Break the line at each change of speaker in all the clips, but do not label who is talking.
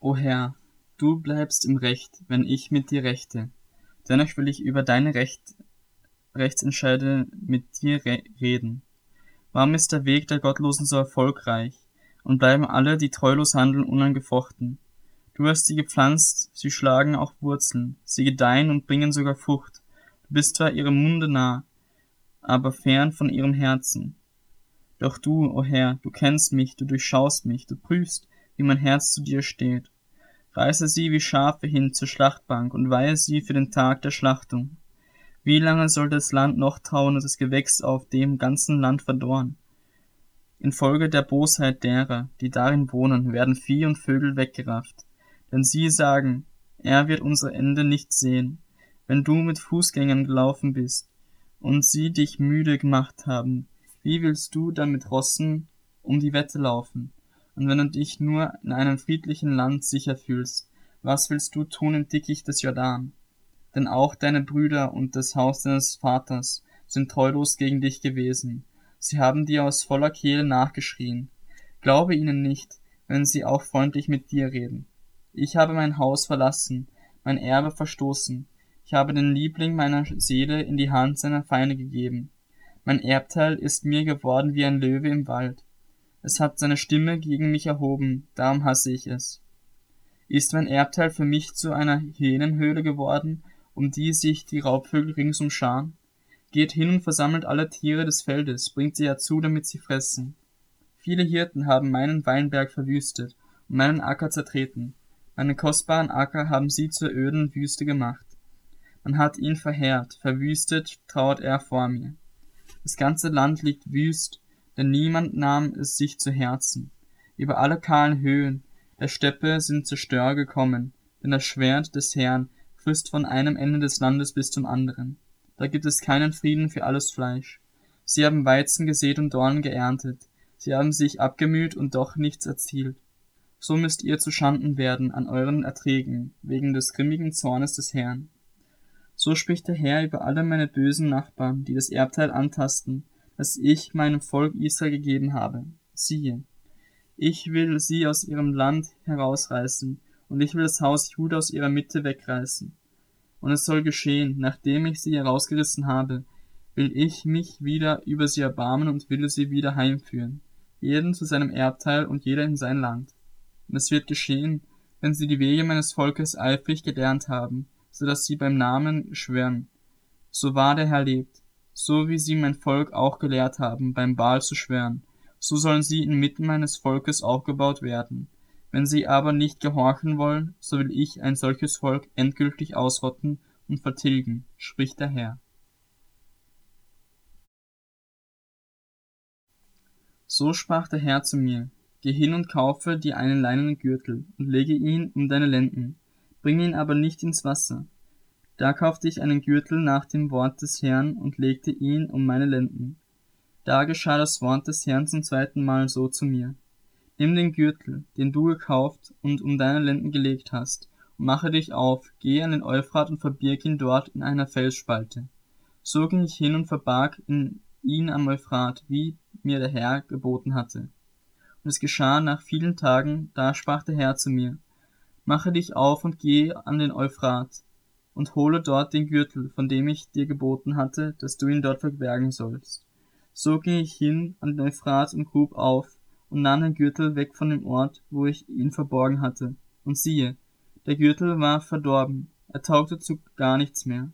O Herr, du bleibst im Recht, wenn ich mit dir rechte. Dennoch will ich über deine Recht, Rechtsentscheide mit dir re reden. Warum ist der Weg der Gottlosen so erfolgreich und bleiben alle, die treulos handeln, unangefochten? Du hast sie gepflanzt, sie schlagen auch Wurzeln, sie gedeihen und bringen sogar Frucht. Du bist zwar ihrem Munde nah, aber fern von ihrem Herzen. Doch du, o oh Herr, du kennst mich, du durchschaust mich, du prüfst, wie mein Herz zu dir steht. Reiße sie wie Schafe hin zur Schlachtbank und weihe sie für den Tag der Schlachtung. Wie lange soll das Land noch tauen und das Gewächs auf dem ganzen Land verdorren? Infolge der Bosheit derer, die darin wohnen, werden Vieh und Vögel weggerafft. Denn sie sagen, er wird unser Ende nicht sehen, wenn du mit Fußgängern gelaufen bist und sie dich müde gemacht haben. Wie willst du dann mit Rossen um die Wette laufen? Und wenn du dich nur in einem friedlichen Land sicher fühlst, was willst du tun im Dickicht des Jordan? Denn auch deine Brüder und das Haus deines Vaters sind treulos gegen dich gewesen. Sie haben dir aus voller Kehle nachgeschrien. Glaube ihnen nicht, wenn sie auch freundlich mit dir reden. Ich habe mein Haus verlassen, mein Erbe verstoßen. Ich habe den Liebling meiner Seele in die Hand seiner Feinde gegeben. Mein Erbteil ist mir geworden wie ein Löwe im Wald. Es hat seine Stimme gegen mich erhoben, darum hasse ich es. Ist mein Erbteil für mich zu einer Hähnenhöhle geworden, um die sich die Raubvögel ringsum scharen? Geht hin und versammelt alle Tiere des Feldes, bringt sie herzu, damit sie fressen. Viele Hirten haben meinen Weinberg verwüstet und meinen Acker zertreten. Meine kostbaren Acker haben sie zur öden Wüste gemacht. Man hat ihn verheert, verwüstet trauert er vor mir. Das ganze Land liegt wüst, denn niemand nahm es sich zu Herzen. Über alle kahlen Höhen der Steppe sind Zerstörer gekommen, denn das Schwert des Herrn frisst von einem Ende des Landes bis zum anderen. Da gibt es keinen Frieden für alles Fleisch. Sie haben Weizen gesät und Dornen geerntet. Sie haben sich abgemüht und doch nichts erzielt. So müsst ihr zu Schanden werden an euren Erträgen, wegen des grimmigen Zornes des Herrn. So spricht der Herr über alle meine bösen Nachbarn, die das Erbteil antasten, das ich meinem Volk Israel gegeben habe. Siehe, ich will sie aus ihrem Land herausreißen, und ich will das Haus Juda aus ihrer Mitte wegreißen. Und es soll geschehen, nachdem ich sie herausgerissen habe, will ich mich wieder über sie erbarmen und will sie wieder heimführen, jeden zu seinem Erbteil und jeder in sein Land. Und es wird geschehen, wenn sie die Wege meines Volkes eifrig gelernt haben, so dass sie beim Namen schwören. So wahr der Herr lebt, so wie sie mein Volk auch gelehrt haben, beim Baal zu schwören, so sollen sie inmitten meines Volkes aufgebaut werden. Wenn sie aber nicht gehorchen wollen, so will ich ein solches Volk endgültig ausrotten und vertilgen, spricht der Herr. So sprach der Herr zu mir, Geh hin und kaufe dir einen leinenen Gürtel und lege ihn um deine Lenden, bring ihn aber nicht ins Wasser, da kaufte ich einen Gürtel nach dem Wort des Herrn und legte ihn um meine Lenden. Da geschah das Wort des Herrn zum zweiten Mal so zu mir. Nimm den Gürtel, den du gekauft und um deine Lenden gelegt hast, und mache dich auf, geh an den Euphrat und verbirg ihn dort in einer Felsspalte. So ging ich hin und verbarg ihn am Euphrat, wie mir der Herr geboten hatte. Und es geschah nach vielen Tagen, da sprach der Herr zu mir, Mache dich auf und geh an den Euphrat, und hole dort den Gürtel, von dem ich dir geboten hatte, dass du ihn dort verbergen sollst. So ging ich hin an den Euphrat und grub auf und nahm den Gürtel weg von dem Ort, wo ich ihn verborgen hatte. Und siehe, der Gürtel war verdorben, er taugte zu gar nichts mehr.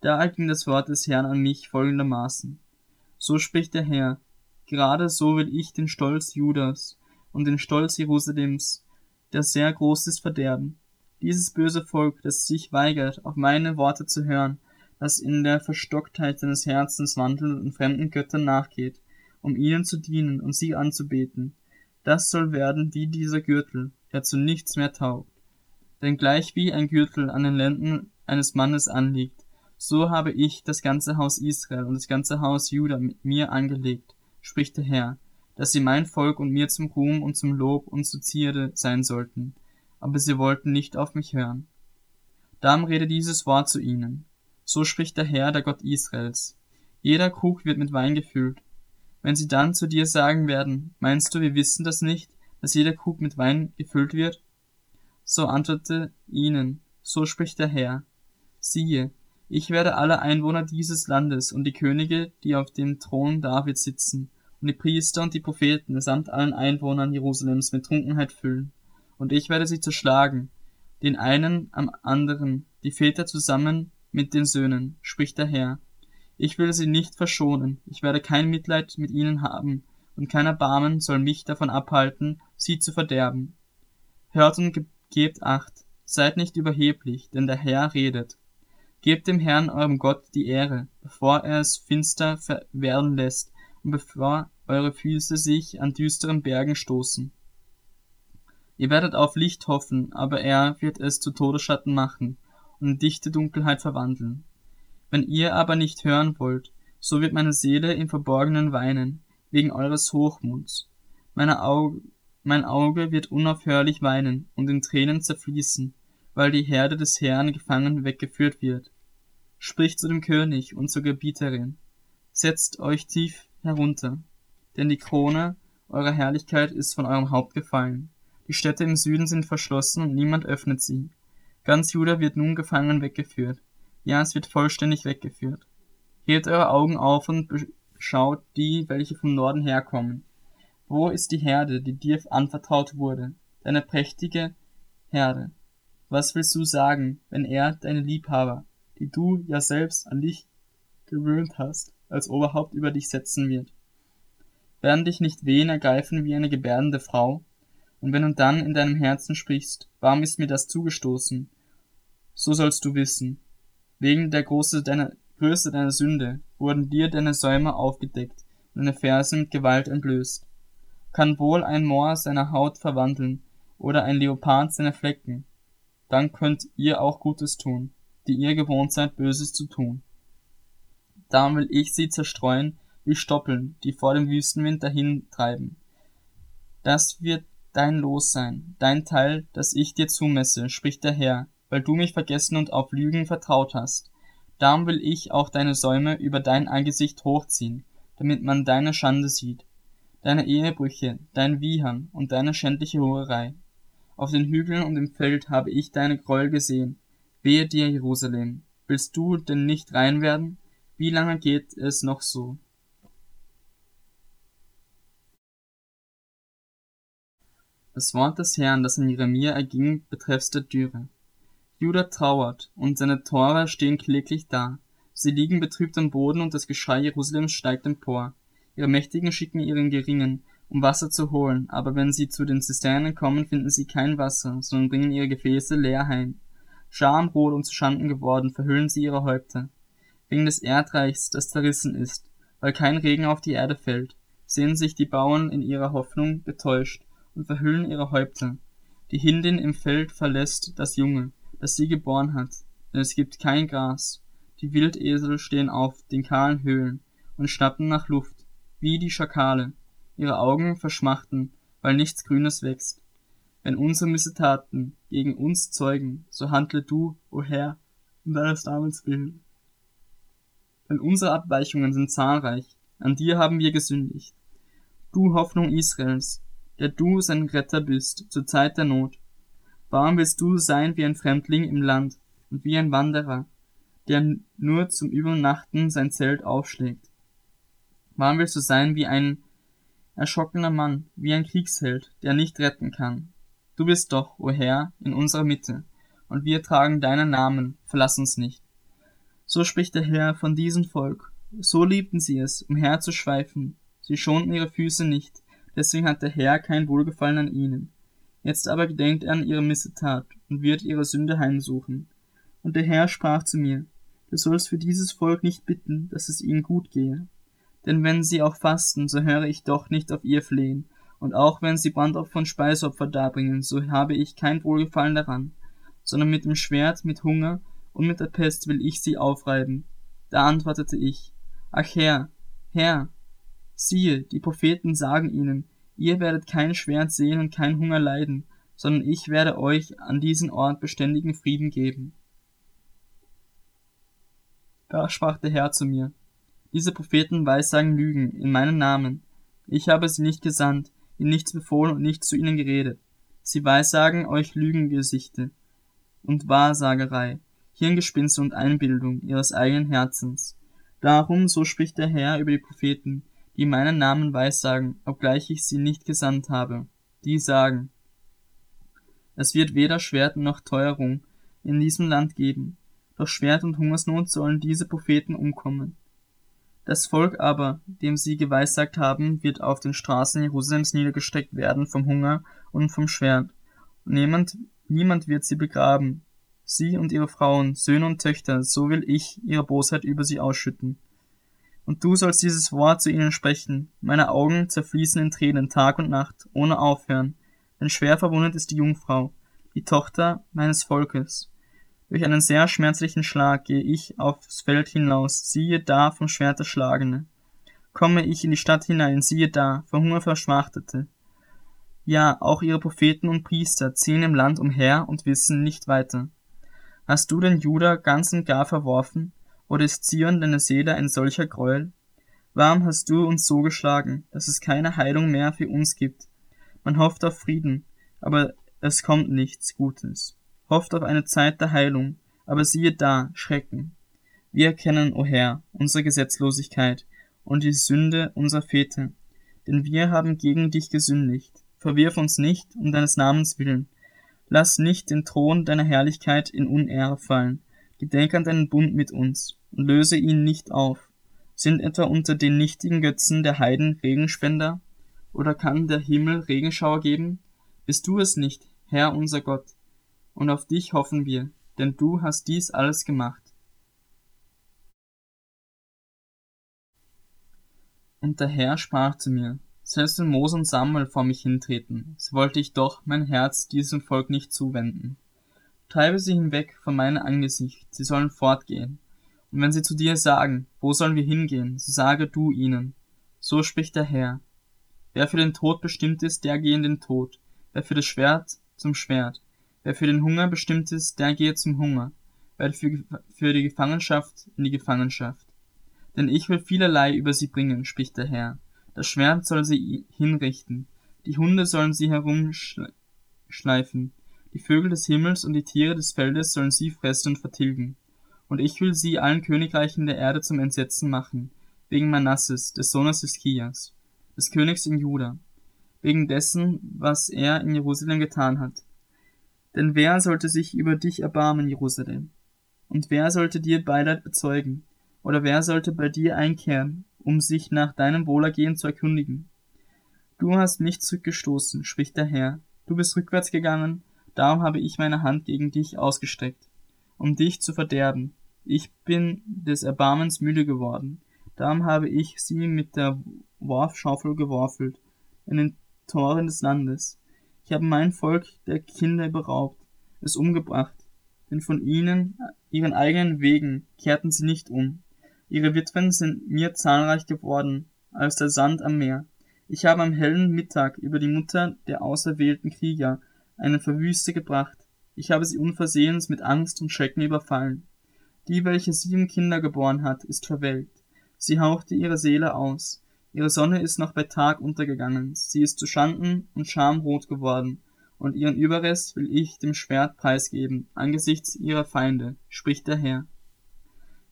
Da erging das Wort des Herrn an mich folgendermaßen. So spricht der Herr, gerade so will ich den Stolz Judas und den Stolz Jerusalems, der sehr groß ist, verderben. Dieses böse Volk, das sich weigert, auf meine Worte zu hören, das in der Verstocktheit seines Herzens wandelt und fremden Göttern nachgeht, um ihnen zu dienen und sie anzubeten, das soll werden wie dieser Gürtel, der zu nichts mehr taugt. Denn gleich wie ein Gürtel an den Lenden eines Mannes anliegt, so habe ich das ganze Haus Israel und das ganze Haus Juda mit mir angelegt, spricht der Herr, dass sie mein Volk und mir zum Ruhm und zum Lob und zur Zierde sein sollten, aber sie wollten nicht auf mich hören. Darum rede dieses Wort zu ihnen. So spricht der Herr, der Gott Israels. Jeder Krug wird mit Wein gefüllt. Wenn sie dann zu dir sagen werden, meinst du, wir wissen das nicht, dass jeder Krug mit Wein gefüllt wird? So antwortete ihnen, so spricht der Herr. Siehe, ich werde alle Einwohner dieses Landes und die Könige, die auf dem Thron David sitzen, und die Priester und die Propheten samt allen Einwohnern Jerusalems mit Trunkenheit füllen. Und ich werde sie zerschlagen, den einen am anderen, die Väter zusammen mit den Söhnen, spricht der Herr. Ich will sie nicht verschonen, ich werde kein Mitleid mit ihnen haben, und kein Erbarmen soll mich davon abhalten, sie zu verderben. Hört und gebt acht, seid nicht überheblich, denn der Herr redet. Gebt dem Herrn eurem Gott die Ehre, bevor er es finster werden lässt und bevor eure Füße sich an düsteren Bergen stoßen. Ihr werdet auf Licht hoffen, aber er wird es zu Todesschatten machen und in dichte Dunkelheit verwandeln. Wenn ihr aber nicht hören wollt, so wird meine Seele im Verborgenen weinen, wegen eures Hochmuts. Meine Auge, mein Auge wird unaufhörlich weinen und in Tränen zerfließen, weil die Herde des Herrn gefangen weggeführt wird. Spricht zu dem König und zur Gebieterin, setzt euch tief herunter, denn die Krone eurer Herrlichkeit ist von eurem Haupt gefallen. Die Städte im Süden sind verschlossen und niemand öffnet sie. Ganz Juda wird nun gefangen weggeführt. Ja, es wird vollständig weggeführt. Hebt eure Augen auf und schaut die, welche vom Norden herkommen. Wo ist die Herde, die dir anvertraut wurde, deine prächtige Herde? Was willst du sagen, wenn er, deine Liebhaber, die du ja selbst an dich gewöhnt hast, als Oberhaupt über dich setzen wird? Werden dich nicht Wehen ergreifen wie eine gebärdende Frau? Und wenn du dann in deinem Herzen sprichst, warum ist mir das zugestoßen? So sollst du wissen. Wegen der Große deiner, Größe deiner Sünde wurden dir deine Säume aufgedeckt und deine Fersen mit Gewalt entblößt. Kann wohl ein Moor seine Haut verwandeln oder ein Leopard seine Flecken, dann könnt ihr auch Gutes tun, die ihr gewohnt seid, Böses zu tun. Darum will ich sie zerstreuen wie Stoppeln, die vor dem Wüstenwind dahintreiben. Das wird dein Los sein, dein Teil, das ich dir zumesse, spricht der Herr, weil du mich vergessen und auf Lügen vertraut hast. Darum will ich auch deine Säume über dein Angesicht hochziehen, damit man deine Schande sieht, deine Ehebrüche, dein Wiehern und deine schändliche Hurerei. Auf den Hügeln und im Feld habe ich deine Gräuel gesehen. Wehe dir, Jerusalem. Willst du denn nicht rein werden? Wie lange geht es noch so? Das Wort des Herrn, das an Jeremia erging, betreffs der Dürre. Juda trauert, und seine Tore stehen kläglich da. Sie liegen betrübt am Boden, und das Geschrei Jerusalems steigt empor. Ihre Mächtigen schicken ihren Geringen, um Wasser zu holen, aber wenn sie zu den Zisternen kommen, finden sie kein Wasser, sondern bringen ihre Gefäße leer heim. Schamrot und zu Schanden geworden, verhüllen sie ihre Häupter. Wegen des Erdreichs, das zerrissen ist, weil kein Regen auf die Erde fällt, sehen sich die Bauern in ihrer Hoffnung getäuscht und verhüllen ihre Häupter. Die Hindin im Feld verlässt das Junge, das sie geboren hat, denn es gibt kein Gras. Die Wildesel stehen auf den kahlen Höhlen und schnappen nach Luft, wie die Schakale. Ihre Augen verschmachten, weil nichts Grünes wächst. Wenn unsere Missetaten gegen uns zeugen, so handle du, o Herr, um deines Namens willen. Denn unsere Abweichungen sind zahlreich, an dir haben wir gesündigt. Du Hoffnung Israels, der du sein Retter bist zur Zeit der Not. Warum willst du sein wie ein Fremdling im Land und wie ein Wanderer, der nur zum Übernachten sein Zelt aufschlägt? Warum willst du sein wie ein erschrockener Mann, wie ein Kriegsheld, der nicht retten kann? Du bist doch, o Herr, in unserer Mitte, und wir tragen deinen Namen, verlass uns nicht. So spricht der Herr von diesem Volk. So liebten sie es, umherzuschweifen. Sie schonten ihre Füße nicht, deswegen hat der Herr kein Wohlgefallen an ihnen. Jetzt aber gedenkt er an ihre Missetat und wird ihre Sünde heimsuchen. Und der Herr sprach zu mir, du sollst für dieses Volk nicht bitten, dass es ihnen gut gehe. Denn wenn sie auch fasten, so höre ich doch nicht auf ihr Flehen, und auch wenn sie Brandopfer und Speisopfer darbringen, so habe ich kein Wohlgefallen daran, sondern mit dem Schwert, mit Hunger und mit der Pest will ich sie aufreiben. Da antwortete ich, Ach Herr, Herr, Siehe, die Propheten sagen ihnen, ihr werdet kein Schwert sehen und kein Hunger leiden, sondern ich werde euch an diesen Ort beständigen Frieden geben. Da sprach der Herr zu mir, diese Propheten weissagen Lügen in meinem Namen. Ich habe sie nicht gesandt, ihnen nichts befohlen und nichts zu ihnen geredet. Sie weissagen euch Lügengesichte und Wahrsagerei, Hirngespinste und Einbildung ihres eigenen Herzens. Darum, so spricht der Herr über die Propheten, die meinen Namen weissagen, obgleich ich sie nicht gesandt habe. Die sagen, es wird weder Schwert noch Teuerung in diesem Land geben, doch Schwert und Hungersnot sollen diese Propheten umkommen. Das Volk aber, dem sie geweissagt haben, wird auf den Straßen Jerusalems niedergestreckt werden vom Hunger und vom Schwert. Und niemand, niemand wird sie begraben. Sie und ihre Frauen, Söhne und Töchter, so will ich ihre Bosheit über sie ausschütten. Und du sollst dieses Wort zu ihnen sprechen. Meine Augen zerfließen in Tränen Tag und Nacht, ohne aufhören. Denn schwer verwundet ist die Jungfrau, die Tochter meines Volkes. Durch einen sehr schmerzlichen Schlag gehe ich aufs Feld hinaus, siehe da vom Schwert erschlagene. Komme ich in die Stadt hinein, siehe da, vor Hunger verschmachtete. Ja, auch ihre Propheten und Priester ziehen im Land umher und wissen nicht weiter. Hast du den Juda ganz und gar verworfen, Zion deine Seele ein solcher Gräuel? Warum hast du uns so geschlagen, dass es keine Heilung mehr für uns gibt? Man hofft auf Frieden, aber es kommt nichts Gutes hofft auf eine Zeit der Heilung, aber siehe da, Schrecken. Wir erkennen, o Herr, unsere Gesetzlosigkeit und die Sünde unserer Väter, denn wir haben gegen dich gesündigt. Verwirf uns nicht um deines Namens willen. Lass nicht den Thron deiner Herrlichkeit in Unehre fallen. Gedenk an deinen Bund mit uns und löse ihn nicht auf. Sind etwa unter den nichtigen Götzen der Heiden Regenspender? Oder kann der Himmel Regenschauer geben? Bist du es nicht, Herr unser Gott, und auf dich hoffen wir, denn du hast dies alles gemacht. Und der Herr sprach zu mir, selbst wenn Mose und Samuel vor mich hintreten, so wollte ich doch mein Herz diesem Volk nicht zuwenden. Treibe sie hinweg von meinem Angesicht, sie sollen fortgehen. Und wenn sie zu dir sagen, wo sollen wir hingehen, so sage du ihnen, so spricht der Herr. Wer für den Tod bestimmt ist, der gehe in den Tod, wer für das Schwert zum Schwert, Wer für den Hunger bestimmt ist, der gehe zum Hunger, wer für, für die Gefangenschaft in die Gefangenschaft. Denn ich will vielerlei über sie bringen, spricht der Herr. Das Schwert soll sie hinrichten, die Hunde sollen sie herumschleifen, die Vögel des Himmels und die Tiere des Feldes sollen sie fressen und vertilgen. Und ich will sie allen Königreichen der Erde zum Entsetzen machen, wegen Manasses, des Sohnes des Chias, des Königs in Juda, wegen dessen, was er in Jerusalem getan hat, denn wer sollte sich über dich erbarmen, Jerusalem? Und wer sollte dir Beileid bezeugen? Oder wer sollte bei dir einkehren, um sich nach deinem Wohlergehen zu erkundigen? Du hast mich zurückgestoßen, spricht der Herr. Du bist rückwärts gegangen, darum habe ich meine Hand gegen dich ausgestreckt, um dich zu verderben. Ich bin des Erbarmens müde geworden, darum habe ich sie mit der Worfschaufel geworfelt in den Toren des Landes. Ich habe mein Volk der Kinder beraubt, es umgebracht, denn von ihnen, ihren eigenen Wegen, kehrten sie nicht um. Ihre Witwen sind mir zahlreich geworden, als der Sand am Meer. Ich habe am hellen Mittag über die Mutter der auserwählten Krieger eine Verwüste gebracht. Ich habe sie unversehens mit Angst und Schrecken überfallen. Die, welche sieben Kinder geboren hat, ist verwelkt. Sie hauchte ihre Seele aus. Ihre Sonne ist noch bei Tag untergegangen, sie ist zu Schanden und Scham rot geworden, und ihren Überrest will ich dem Schwert preisgeben, angesichts ihrer Feinde, spricht der Herr.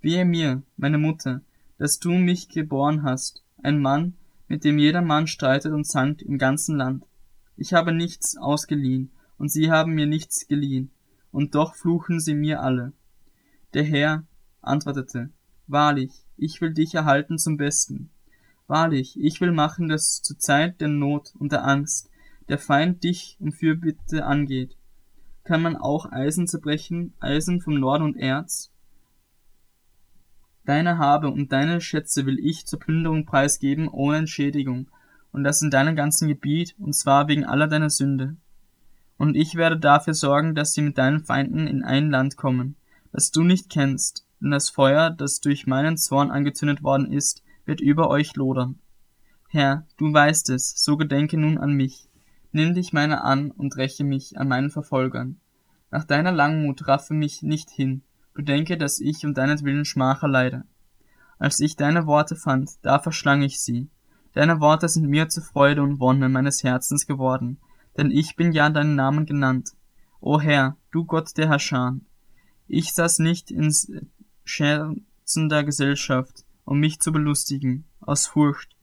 Wehe mir, meine Mutter, dass du mich geboren hast, ein Mann, mit dem jeder Mann streitet und zankt im ganzen Land. Ich habe nichts ausgeliehen, und sie haben mir nichts geliehen, und doch fluchen sie mir alle. Der Herr antwortete, Wahrlich, ich will dich erhalten zum Besten, Wahrlich, ich will machen, dass zur Zeit der Not und der Angst der Feind dich um Fürbitte angeht. Kann man auch Eisen zerbrechen, Eisen vom Norden und Erz? Deine Habe und deine Schätze will ich zur Plünderung preisgeben, ohne Entschädigung, und das in deinem ganzen Gebiet, und zwar wegen aller deiner Sünde. Und ich werde dafür sorgen, dass sie mit deinen Feinden in ein Land kommen, das du nicht kennst, denn das Feuer, das durch meinen Zorn angezündet worden ist, wird über euch lodern. Herr, du weißt es, so gedenke nun an mich. Nimm dich meiner an und räche mich an meinen Verfolgern. Nach deiner Langmut raffe mich nicht hin, bedenke, dass ich um deinetwillen Schmach erleide. Als ich deine Worte fand, da verschlang ich sie. Deine Worte sind mir zur Freude und Wonne meines Herzens geworden, denn ich bin ja deinen Namen genannt. O Herr, du Gott der Herrscher. Ich saß nicht in scherzender Gesellschaft, um mich zu belustigen, aus Furcht.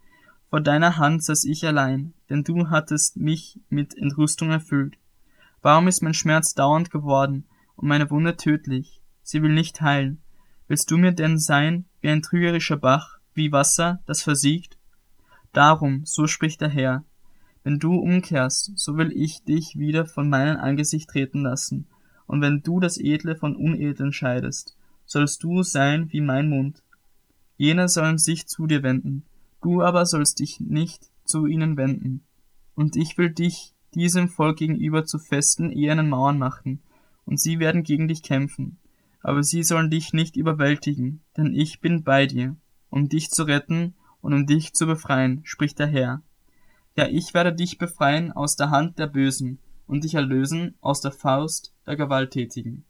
Vor deiner Hand saß ich allein, denn du hattest mich mit Entrüstung erfüllt. Warum ist mein Schmerz dauernd geworden und meine Wunde tödlich? Sie will nicht heilen. Willst du mir denn sein wie ein trügerischer Bach, wie Wasser, das versiegt? Darum, so spricht der Herr, wenn du umkehrst, so will ich dich wieder von meinem Angesicht treten lassen, und wenn du das Edle von Unedlen scheidest, sollst du sein wie mein Mund. Jene sollen sich zu dir wenden, du aber sollst dich nicht zu ihnen wenden. Und ich will dich diesem Volk gegenüber zu festen ehernen Mauern machen, und sie werden gegen dich kämpfen. Aber sie sollen dich nicht überwältigen, denn ich bin bei dir, um dich zu retten und um dich zu befreien, spricht der Herr. Ja, ich werde dich befreien aus der Hand der Bösen und dich erlösen aus der Faust der Gewalttätigen.